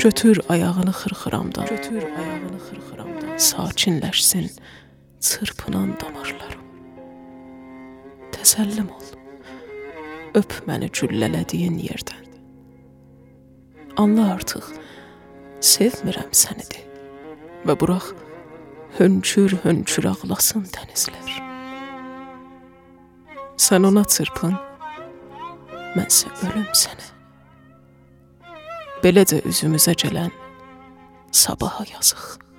Götür ayağını xırxıramdan. Götür ayağını xırxıramdan. Sakinləşsin çırpınan damarlarım. Təsəllim ol. Öp məni güllələdiyin yerdən. Anla artıq sevmirəm səni de. Və burax hönkür-hönkür ağlasın dənizlər. Sən ona çırpın, mənsə ölüm sənə. Beləcə üzümüzə gələn sabaha yazıq.